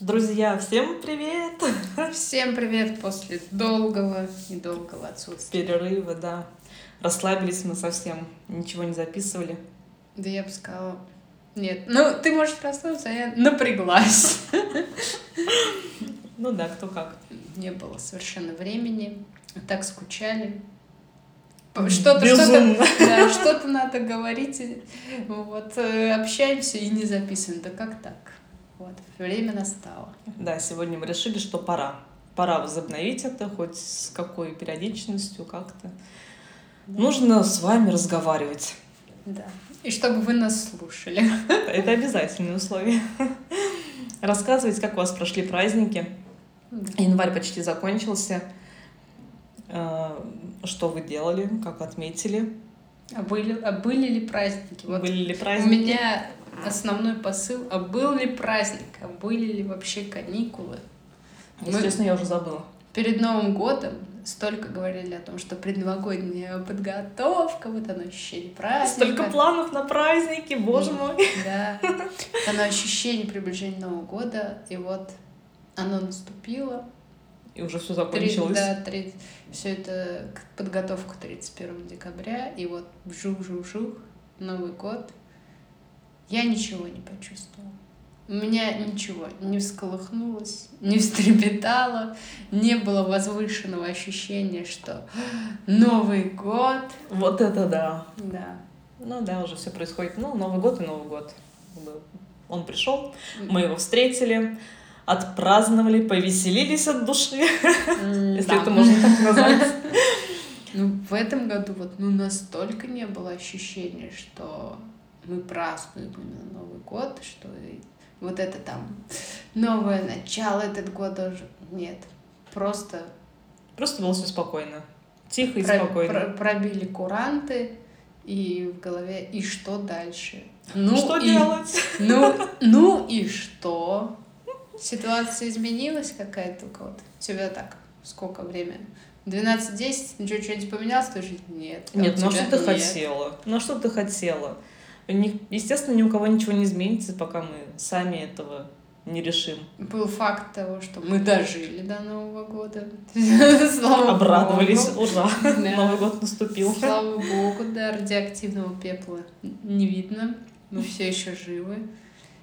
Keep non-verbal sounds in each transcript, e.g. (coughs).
Друзья, всем привет! (laughs) Всем привет после долгого и долгого отсутствия. Перерыва, да. Расслабились мы совсем, ничего не записывали. Да я бы сказала, нет. Ну, ты можешь расслабиться, а я напряглась. (laughs) Ну да, кто как. Не было совершенно времени, так скучали. Что-то, что-то, (laughs) да, что-то надо говорить, вот, э, общаемся и не записываем. Да как так? Вот, время настало. Да, сегодня мы решили, что пора. Пора возобновить это, хоть с какой периодичностью, как-то. Да. Нужно с вами разговаривать. Да. И чтобы вы нас слушали. (laughs) Это обязательное условие. Рассказывать, как у вас прошли праздники. Да. Январь почти закончился. Э, что вы делали, как отметили? А были, а были ли праздники? Вот были ли праздники? У меня основной посыл, а был ли праздник, а были ли вообще каникулы? Если честно, я уже забыла. Перед Новым годом столько говорили о том, что предновогодняя подготовка, вот оно ощущение праздника. Столько планов на праздники, боже мой. Да, оно ощущение приближения Нового года, и вот оно наступило, и уже все закончилось. 3, да, 3, все это подготовка к 31 декабря, и вот жух-жух-жух, Новый год. Я ничего не почувствовала. У меня ничего не всколыхнулось, не встрепетало, не было возвышенного ощущения, что Новый год. Вот это да. Да. Ну да, уже все происходит. Ну, Новый год и Новый год. Он пришел, мы его встретили отпраздновали, повеселились от души, (laughs) если это можно так назвать. (laughs) Ну, в этом году вот ну, настолько не было ощущения, что мы празднуем именно Новый год, что вот это там новое начало этот год тоже нет. Просто... Просто было все спокойно. Тихо и про, спокойно. Про, пробили куранты, и в голове, и что дальше? Ну, что и, делать? Ну, (laughs) ну и что? Ситуация изменилась какая-то у кого-то? У тебя так, сколько времени? 12-10, ничего, что-нибудь поменялось в твоей жизни? Нет. Нет, ну что ты нет. хотела? Ну что ты хотела? Естественно, ни у кого ничего не изменится, пока мы сами этого не решим. Был факт того, что мы дожили до Нового года. (laughs) Слава Обрадовались, Богу. ура, да. Новый год наступил. Слава Богу, да, радиоактивного пепла не видно, мы все еще живы.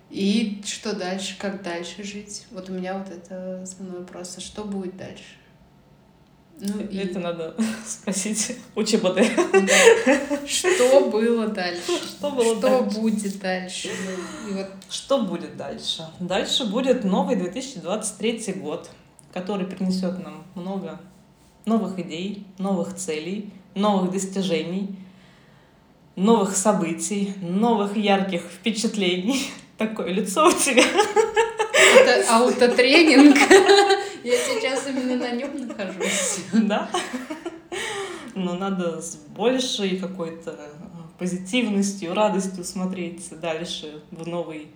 И что дальше, как дальше жить? Вот у меня вот это основной вопрос, а что будет дальше? Ну, это и... надо (laughs) спросить у ЧБД. Да. Что было дальше? (laughs) Что было что дальше? будет дальше? И вот... Что будет дальше? Дальше будет новый 2023 год, который принесет нам много новых идей, новых целей, новых достижений, новых событий, новых ярких впечатлений. (laughs) Такое лицо у тебя. Это аутотренинг. Я сейчас именно на нем нахожусь. Да? Но надо с большей какой-то э, позитивностью, радостью смотреть дальше в новый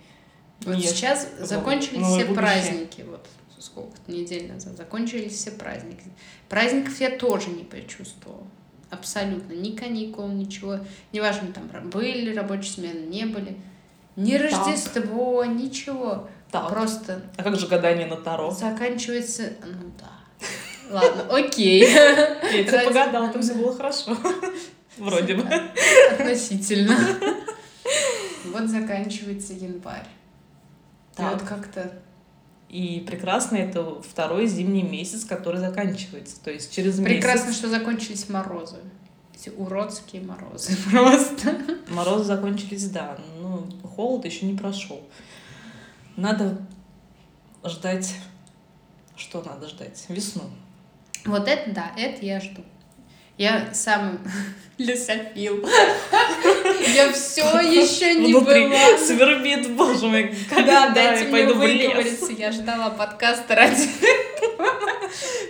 Вот мир, сейчас закончились все будущее. праздники. Вот сколько недель назад закончились все праздники. Праздников я тоже не почувствовала. Абсолютно. Ни каникул, ничего. Неважно, там были рабочие смены, не были. Ни Рождество, так. ничего. Так. Просто... А как же гадание на Таро? Заканчивается... Ну да. Ладно, окей. (laughs) Я тебя погадала, там все было хорошо. Вроде бы. Относительно. Вот заканчивается январь. Так. вот как-то... И прекрасно это второй зимний месяц, который заканчивается. То есть через месяц... Прекрасно, что закончились морозы эти уродские морозы (laughs) просто. Морозы закончились, да. Ну, холод еще не прошел. Надо ждать... Что надо ждать? Весну. Вот это да, это я жду. Я сам (laughs) лесофил. Я все еще не была. свербит, боже мой. Да, дайте мне выговориться. Я ждала подкаста ради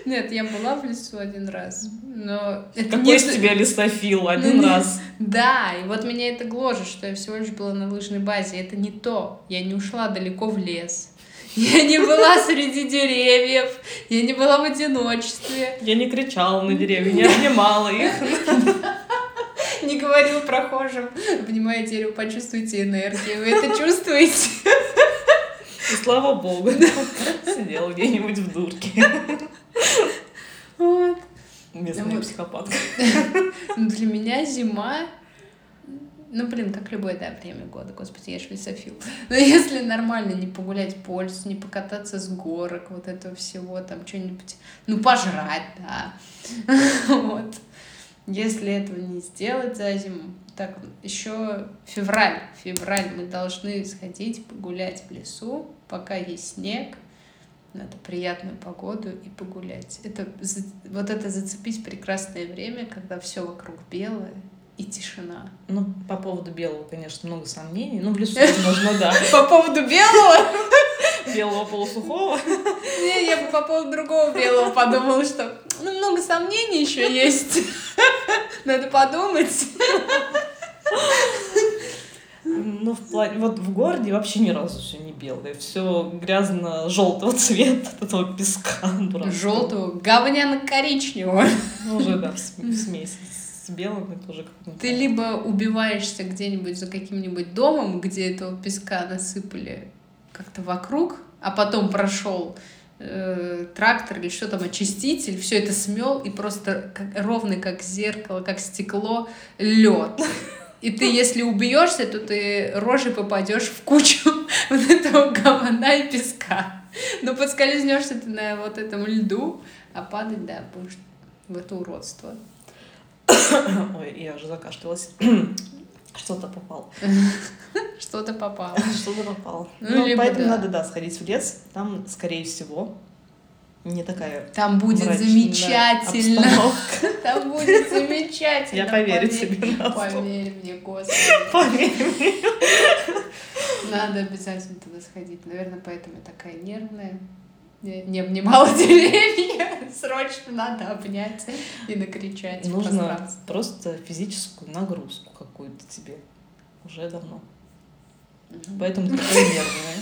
Нет, я была в лесу один раз, но... Какой из тебя лесофил один раз? Да, и вот меня это гложет, что я всего лишь была на лыжной базе. Это не то. Я не ушла далеко в лес. Я не была среди деревьев, я не была в одиночестве. Я не кричала на деревья, не обнимала их. (laughs) Не говорила прохожим, обнимая дерево, почувствуйте энергию. Вы это чувствуете? И слава богу, (laughs) сидела где-нибудь в дурке. Местная Вот. психопатка. (laughs) Ну, Для меня зима, ну, блин, как любое, да, время года, господи, я ж лесофил. (laughs) Но если нормально не погулять по лесу, не покататься с горок, вот этого всего, там, что-нибудь, ну, пожрать, да. (laughs) Вот. Если этого не сделать за зиму, так, еще февраль, февраль мы должны сходить погулять в лесу, пока есть снег, надо приятную погоду и погулять. Это вот это зацепить прекрасное время, когда все вокруг белое и тишина. Ну, по поводу белого, конечно, много сомнений. Ну, в лесу, возможно, да. (laughs) По поводу белого? Белого полусухого. Не, я бы по поводу другого белого подумала, что ну, много сомнений еще есть. (laughs) Надо подумать. Ну, в плане, вот в городе вообще ни разу все не белое. Все грязно-желтого цвета, от этого песка. Желтого, говняно-коричневого. Ну, уже, да, в с- (laughs) в смеси с белым это уже как-то... Ты либо убиваешься где-нибудь за каким-нибудь домом, где этого песка насыпали как-то вокруг, а потом прошел э, трактор или что там, очиститель, все это смел и просто как- ровный как зеркало, как стекло, лед. И ты, если убьешься, то ты рожей попадешь в кучу (laughs) вот этого говна и песка. Но подскользнешься ты на вот этом льду, а падать, да, будешь в это уродство. (coughs) Ой, я уже закашлялась. (coughs) Что-то попало. (laughs) Что-то попало. Что-то попало. Ну, Ну, поэтому надо, да, сходить в лес. Там, скорее всего, не такая Там будет мрачная замечательно. обстановка. (laughs) Там будет замечательно. Я поверю поверь. тебе. Поверь мне, господи. (laughs) Поверь мне. Надо обязательно туда сходить. Наверное, поэтому я такая нервная. Не, не обнимала (laughs) деревья. Срочно надо обнять и накричать Нужно пространство. просто физическую нагрузку какую-то тебе. Уже давно. Поэтому ты такая нервная.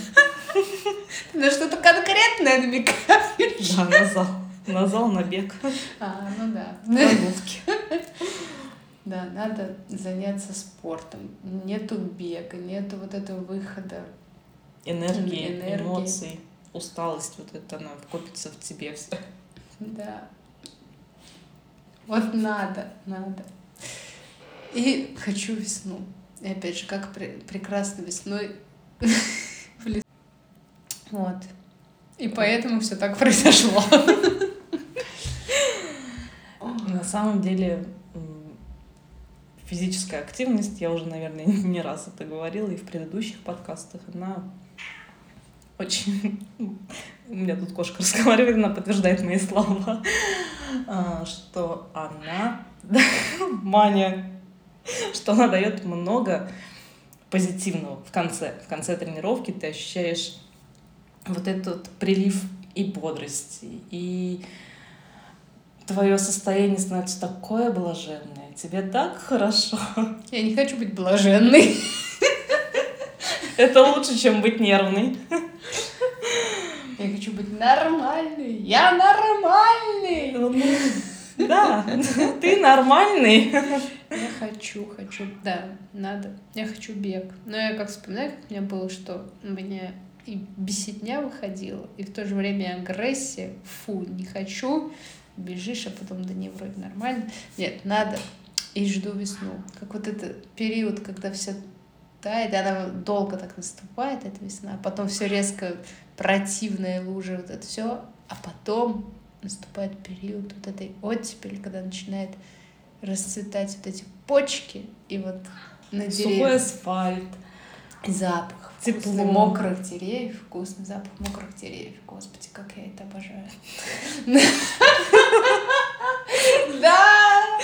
(laughs) На что-то конкретное намекаешь. Да, на зал. На зал, на бег. А, ну да. Прогулки. (laughs) Да, надо заняться спортом. Нету бега, нету вот этого выхода. Энергии, Энергии. эмоций, усталость, вот это она копится в тебе все. Да. Вот надо, надо. И хочу весну. И опять же, как пре- прекрасно весной. (laughs) Вот. И поэтому все так произошло. На самом деле физическая активность, я уже, наверное, (laughs) не раз это говорила и в предыдущих подкастах, она очень... У меня тут кошка (laughs) разговаривает, она подтверждает мои слова, а, что она... (laughs) Маня, что она дает много позитивного в конце. В конце тренировки ты ощущаешь вот этот прилив и бодрости, и твое состояние становится такое блаженное, тебе так хорошо. Я не хочу быть блаженной. Это лучше, чем быть нервной. Я хочу быть нормальной. Я нормальный. Ну, Да, ты нормальный. Я хочу, хочу, да, надо. Я хочу бег. Но я как вспоминаю, как у меня было, что меня и беситня выходила, и в то же время агрессия. Фу, не хочу. Бежишь, а потом, да не, вроде нормально. Нет, надо. И жду весну. Как вот этот период, когда все тает, и она долго так наступает, эта весна, а потом все резко противная лужа, вот это все, а потом наступает период вот этой оттепели, когда начинает расцветать вот эти почки, и вот на Сухой деревьях асфальт. и запах Тепло. мокрых деревьев, вкусный запах мокрых деревьев. Господи, как я это обожаю. Да!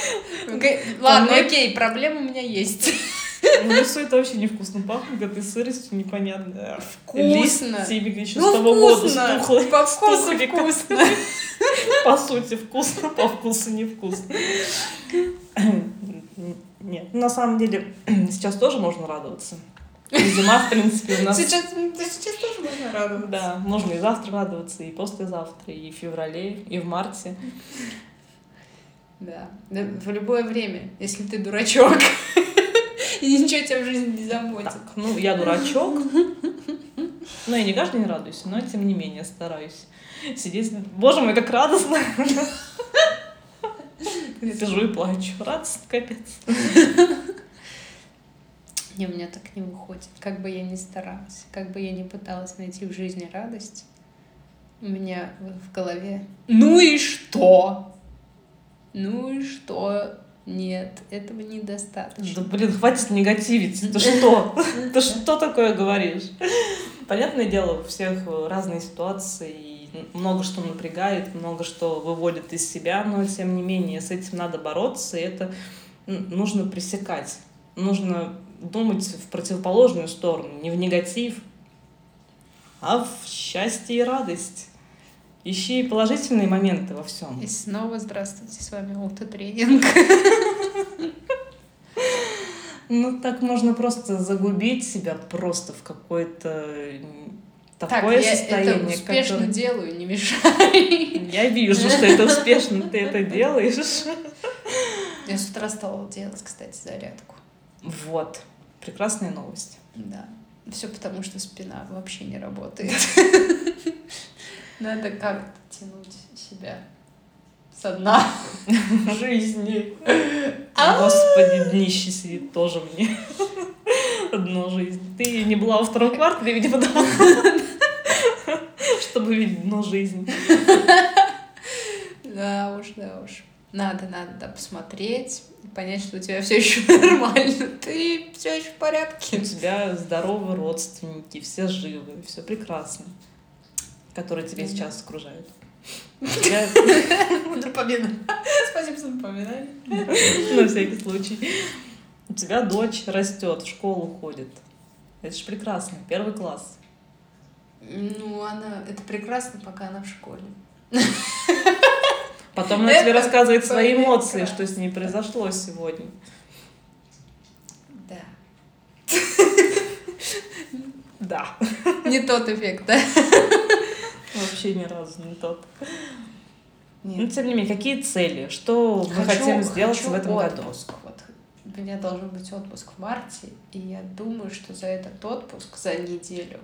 Ладно, окей, проблема у меня есть. В лесу это вообще невкусно пахнет, этой сыростью непонятно. Вкусно. Листьями еще Ну, с того года. По вкусу вкусно. По сути вкусно, по вкусу невкусно. Нет, на самом деле (clears throat) сейчас тоже можно радоваться. Зима, в принципе, у нас... Сейчас, сейчас тоже можно радоваться. Да, можно и завтра радоваться, и послезавтра, и в феврале, и в марте. Да. Да, в любое время, если ты дурачок. (laughs) И ничего тебя в жизни не заботит. Так, ну, я дурачок. Ну, я не каждый день радуюсь, но тем не менее стараюсь сидеть. Боже мой, как радостно! (laughs) Сижу и плачу. Радость, капец. Не, у меня так не выходит. Как бы я ни старалась, как бы я ни пыталась найти в жизни радость, у меня в голове «Ну и что?» Ну и что? Нет, этого недостаточно. Да блин, хватит негативить. Ты что? (laughs) Ты что такое говоришь? Понятное дело, у всех разные ситуации, много что напрягает, много что выводит из себя, но тем не менее с этим надо бороться, и это нужно пресекать. Нужно думать в противоположную сторону, не в негатив, а в счастье и радость. Ищи положительные моменты во всем. И снова здравствуйте, с вами аутотренинг. (laughs) Ну, так можно просто загубить себя просто в какое-то такое так, состояние. Я это успешно которое... делаю, не мешай. Я вижу, что это успешно ты это делаешь. Я с утра стала делать, кстати, зарядку. Вот. Прекрасная новость. Да. Все потому, что спина вообще не работает. (laughs) Надо как-то тянуть себя со дна жизни. Господи, днище сидит тоже мне. Дно жизни. Ты не была во втором квартале, видимо, да? Чтобы видеть дно жизни. Да уж, да уж. Надо, надо да, посмотреть понять, что у тебя все еще (laughs) нормально. Ты все еще в порядке. У тебя здоровые родственники, все живы, все прекрасно которые тебя сейчас окружают. (laughs) Напоминаю. Спасибо за напоминание. На всякий случай. У тебя дочь растет, в школу ходит. Это же прекрасно. Первый класс. Ну, она... Это прекрасно, пока она в школе. Потом она тебе рассказывает свои эмоции, что с ней произошло сегодня. Да. Да. Не тот эффект, да? Вообще ни разу не тот. Нет. Ну, тем не менее, какие цели? Что хочу, мы хотим сделать хочу в этом отпуск. году? Вот. У меня должен быть отпуск в марте, и я думаю, что за этот отпуск, за неделю,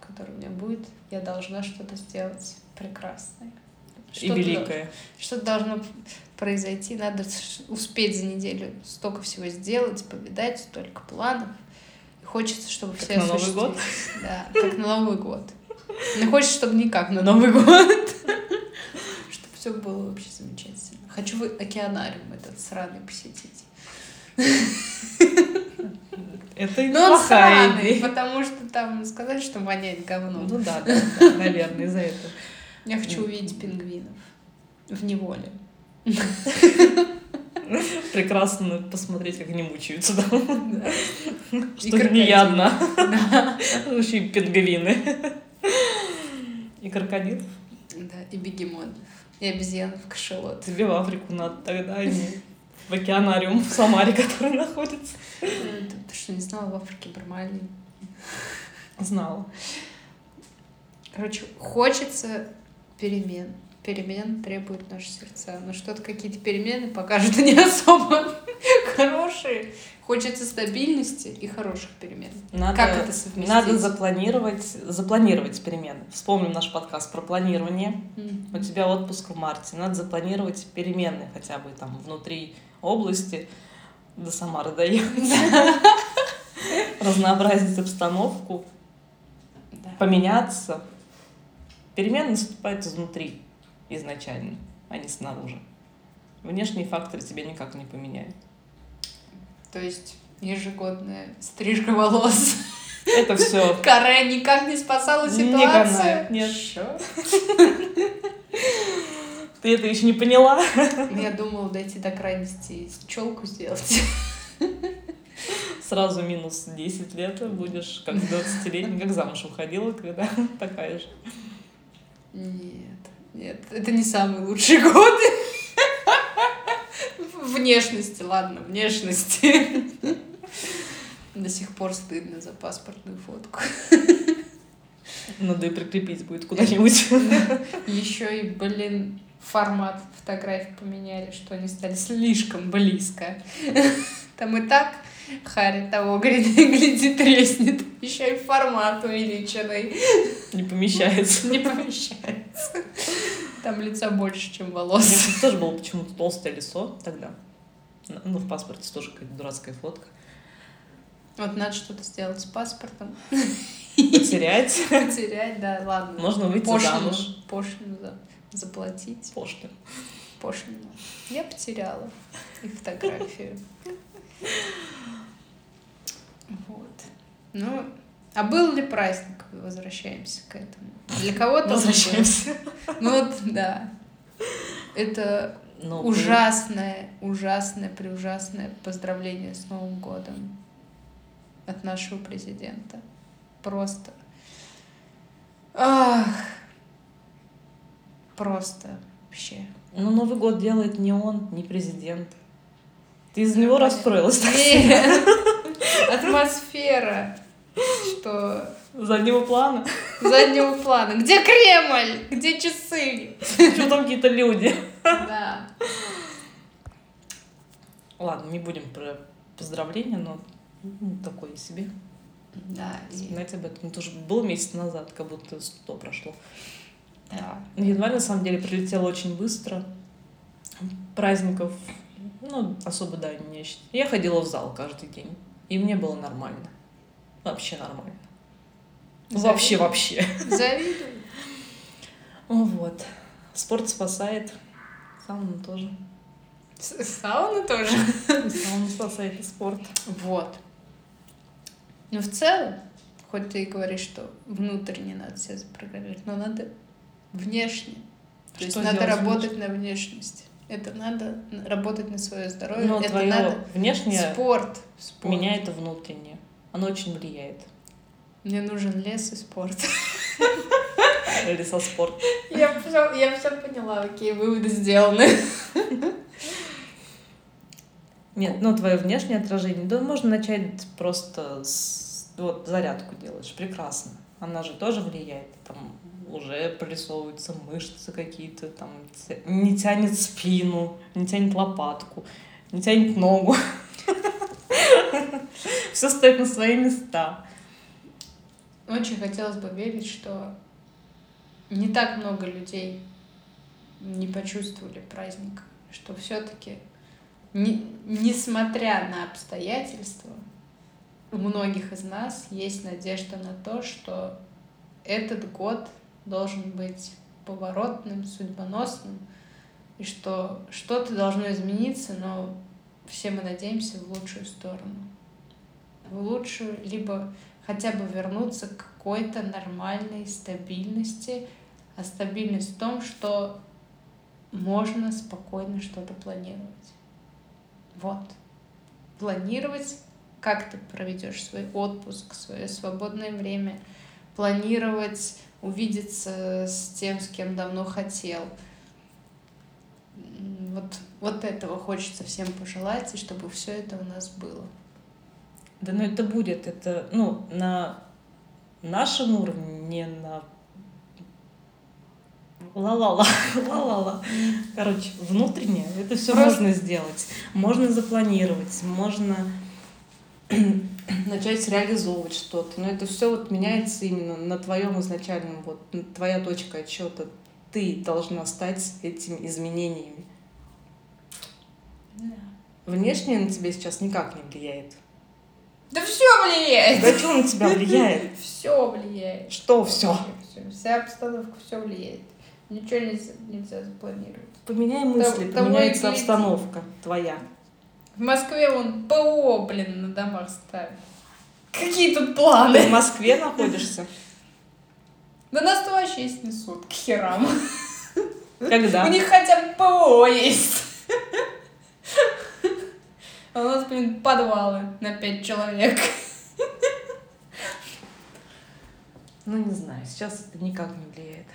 который у меня будет, я должна что-то сделать прекрасное. Что и великое. Что-то должно произойти, надо успеть за неделю столько всего сделать, повидать, столько планов. И хочется, чтобы как все на Новый год? Да, как на Новый год. Но хочется, чтобы никак на Новый год. Чтобы все было вообще замечательно. Хочу в океанариум этот сраный посетить. Это Но он сраный, потому что там сказали, что воняет говно. Ну да, да, да наверное, из-за этого. Я хочу увидеть пингвинов в неволе. Прекрасно посмотреть, как они мучаются, да? Что не я одна. Еще и пингвины. И крокодилов. Да, и бегемотов. И обезьянов кашелот. Тебе в Африку надо тогда, а не в океанариум в Самаре, который находится. Ты что, не знала, в Африке Бармалии? Знала. Короче, хочется перемен. Перемен требуют наши сердца. Но что-то какие-то перемены покажут (laughs) не особо хорошие. Хочется стабильности и хороших перемен. Надо, как это совместить? Надо запланировать, запланировать перемены. Вспомним наш подкаст про планирование. Mm. У тебя отпуск в марте. Надо запланировать перемены хотя бы там внутри области до Самары доехать. (laughs) Разнообразить обстановку, поменяться. Перемены наступают изнутри изначально, а не снаружи. Внешние факторы тебя никак не поменяют. То есть ежегодная стрижка волос. Это все. (laughs) Каре никак не спасала ситуацию. Не нет. Ты это еще не поняла? Я думала дойти до крайности челку сделать. Сразу минус 10 лет будешь, как 20-летний, как замуж уходила, когда (laughs) такая же. Нет, нет, это не самые лучшие (laughs) годы. Внешности, ладно, внешности. До сих пор стыдно за паспортную фотку. Надо и прикрепить будет куда-нибудь. Еще и, блин, формат фотографий поменяли, что они стали слишком близко. Там и так Харри того, (laughs) гляди, гляди, треснет. Еще и формат увеличенный. Не помещается. (laughs) Не помещается. Там лица больше, чем У меня волос. тоже было почему-то толстое лицо тогда. Ну, в паспорте тоже какая-то дурацкая фотка. Вот надо что-то сделать с паспортом. Потерять. (laughs) Потерять, да, ладно. Можно выйти Пошлину, замуж. пошлину за- заплатить. Пошлин. Пошлину. Я потеряла и фотографию. Ну, а был ли праздник? Возвращаемся к этому. Для кого-то. Возвращаемся. Ну вот, да. Это Ну, ужасное, ужасное, преужасное поздравление с Новым годом от нашего президента. Просто. Ах. Просто вообще. Ну, Новый год делает не он, не президент. Ты из-за него расстроилась Нет. Атмосфера, что заднего плана. заднего плана. Где Кремль? Где часы? Что там какие-то люди? Да. Ладно, не будем про поздравления, но ну, такое себе. Да. и- Знаете об этом тоже был месяц назад, как будто сто прошло. да. Январь на самом деле прилетел очень быстро. Праздников, ну, особо, да, не Я ходила в зал каждый день, и мне было нормально. Вообще нормально. Вообще, Завидую. вообще. Завидую. Ну (laughs) Вот. Спорт спасает. Сауна тоже. Сауна тоже. (laughs) Сауна спасает и спорт. Вот. Но в целом, хоть ты и говоришь, что внутренне надо себя запрограммировать, но надо внешне. То есть Что надо делать работать на внешность. Это надо работать на свое здоровье. Но это твое надо внешнее спорт. спорт. меняет внутреннее. Оно очень влияет. Мне нужен лес и спорт. (laughs) Лесоспорт. Я все, я все поняла, какие выводы сделаны. Нет, ну твое внешнее отражение, да можно начать просто с вот зарядку делаешь, прекрасно. Она же тоже влияет, там уже прорисовываются мышцы какие-то, там не тянет спину, не тянет лопатку, не тянет ногу. Все стоит на свои места. Очень хотелось бы верить, что не так много людей не почувствовали праздник, что все-таки, несмотря на обстоятельства, у многих из нас есть надежда на то, что этот год должен быть поворотным, судьбоносным, и что что-то должно измениться, но все мы надеемся в лучшую сторону. В лучшую, либо хотя бы вернуться к какой-то нормальной стабильности, а стабильность в том, что можно спокойно что-то планировать. Вот. Планировать, как ты проведешь свой отпуск, свое свободное время, планировать увидеться с тем, с кем давно хотел. Вот, вот этого хочется всем пожелать, и чтобы все это у нас было. Да ну это будет, это, ну, на нашем уровне, не на ла-ла-ла, (laughs) ла-ла-ла. Короче, внутреннее, это все Просто- можно сделать. Можно запланировать, можно (clears throat) начать реализовывать что-то. Но это все вот меняется именно на твоем изначальном, вот твоя точка отчета. Ты должна стать этими изменениями. Внешнее на тебя сейчас никак не влияет. Да все влияет! Да что на тебя влияет? (laughs) Все влияет. Что все? Вся обстановка все влияет. Ничего нельзя, нельзя запланировать. Поменяй мысли, Того поменяется обстановка твоя. В Москве вон ПО, блин, на домах ставят. Какие тут Ты в планы? Москве находишься? Да нас вообще снесут к херам. У Когда? них хотя бы ПО есть. А у нас, блин, подвалы на пять человек. Ну, не знаю, сейчас это никак не влияет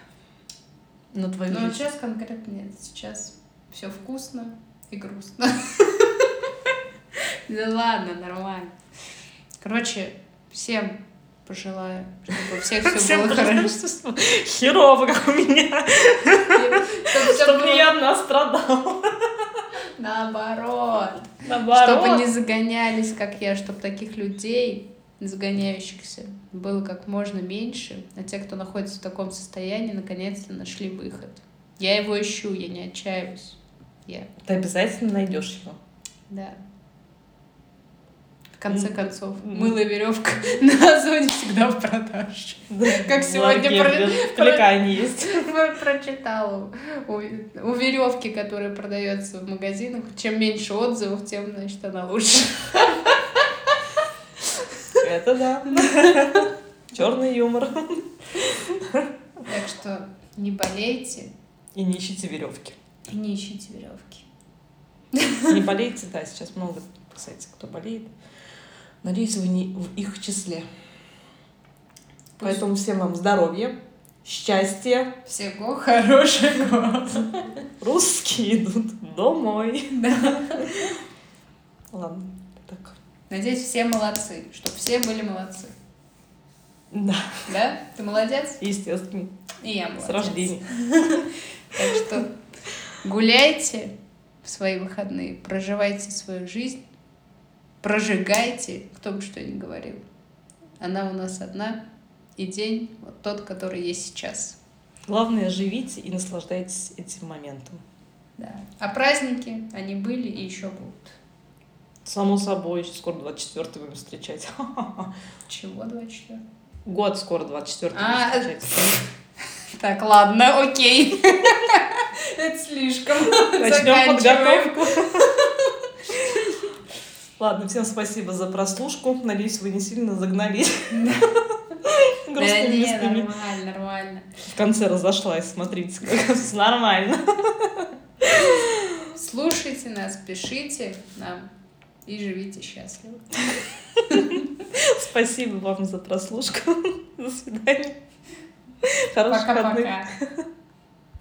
на твою Но жизнь. сейчас конкретно нет. Сейчас все вкусно и грустно. Да ладно, нормально. Короче, всем пожелаю, чтобы у всех все было хорошо. Херово, как у меня. Чтобы я одна страдала. Наоборот. Наоборот. Чтобы не загонялись, как я, чтобы таких людей, загоняющихся, было как можно меньше, а те, кто находится в таком состоянии, наконец-то нашли выход. Я его ищу, я не отчаиваюсь. Я, Ты обязательно найдешь его. да. В конце концов, м. мыло и веревка (laughs) на озоне всегда в продаже. Как сегодня про- есть. (laughs) Прочитала у, у веревки, которая продается в магазинах, чем меньше отзывов, тем, значит, она лучше. Это да. (laughs) Черный юмор. Так что не болейте И не ищите веревки. и не ищите веревки. Не болейте, да, сейчас много, кстати, кто болеет. Надеюсь, вы не в их числе. Поэтому всем вам здоровья, счастья. Всего хорошего. Русские идут домой. Да. Ладно, так. Надеюсь, все молодцы, чтобы все были молодцы. Да, Да? Ты молодец? естественно, И я молодец. с рождения. (laughs) Так что гуляйте в свои выходные, проживайте свою жизнь, прожигайте, кто бы что ни говорил. Она у нас одна, и день вот тот, который есть сейчас. Главное, живите и наслаждайтесь этим моментом. Да. А праздники, они были и еще будут. Само собой, еще скоро 24 будем встречать. (laughs) Чего 24? Год скоро 24 А, будем встречать. (laughs) Так, ладно, окей. (laughs) Это слишком. Начнем подготовку. Ладно, всем спасибо за прослушку. Надеюсь, вы не сильно загнались (laughs) Да не, нормально, нормально. В конце разошлась, смотрите, как (laughs) всё нормально. (laughs) Слушайте нас, пишите нам и живите счастливо. Спасибо вам за прослушку. До свидания. Хороших. Пока-пока.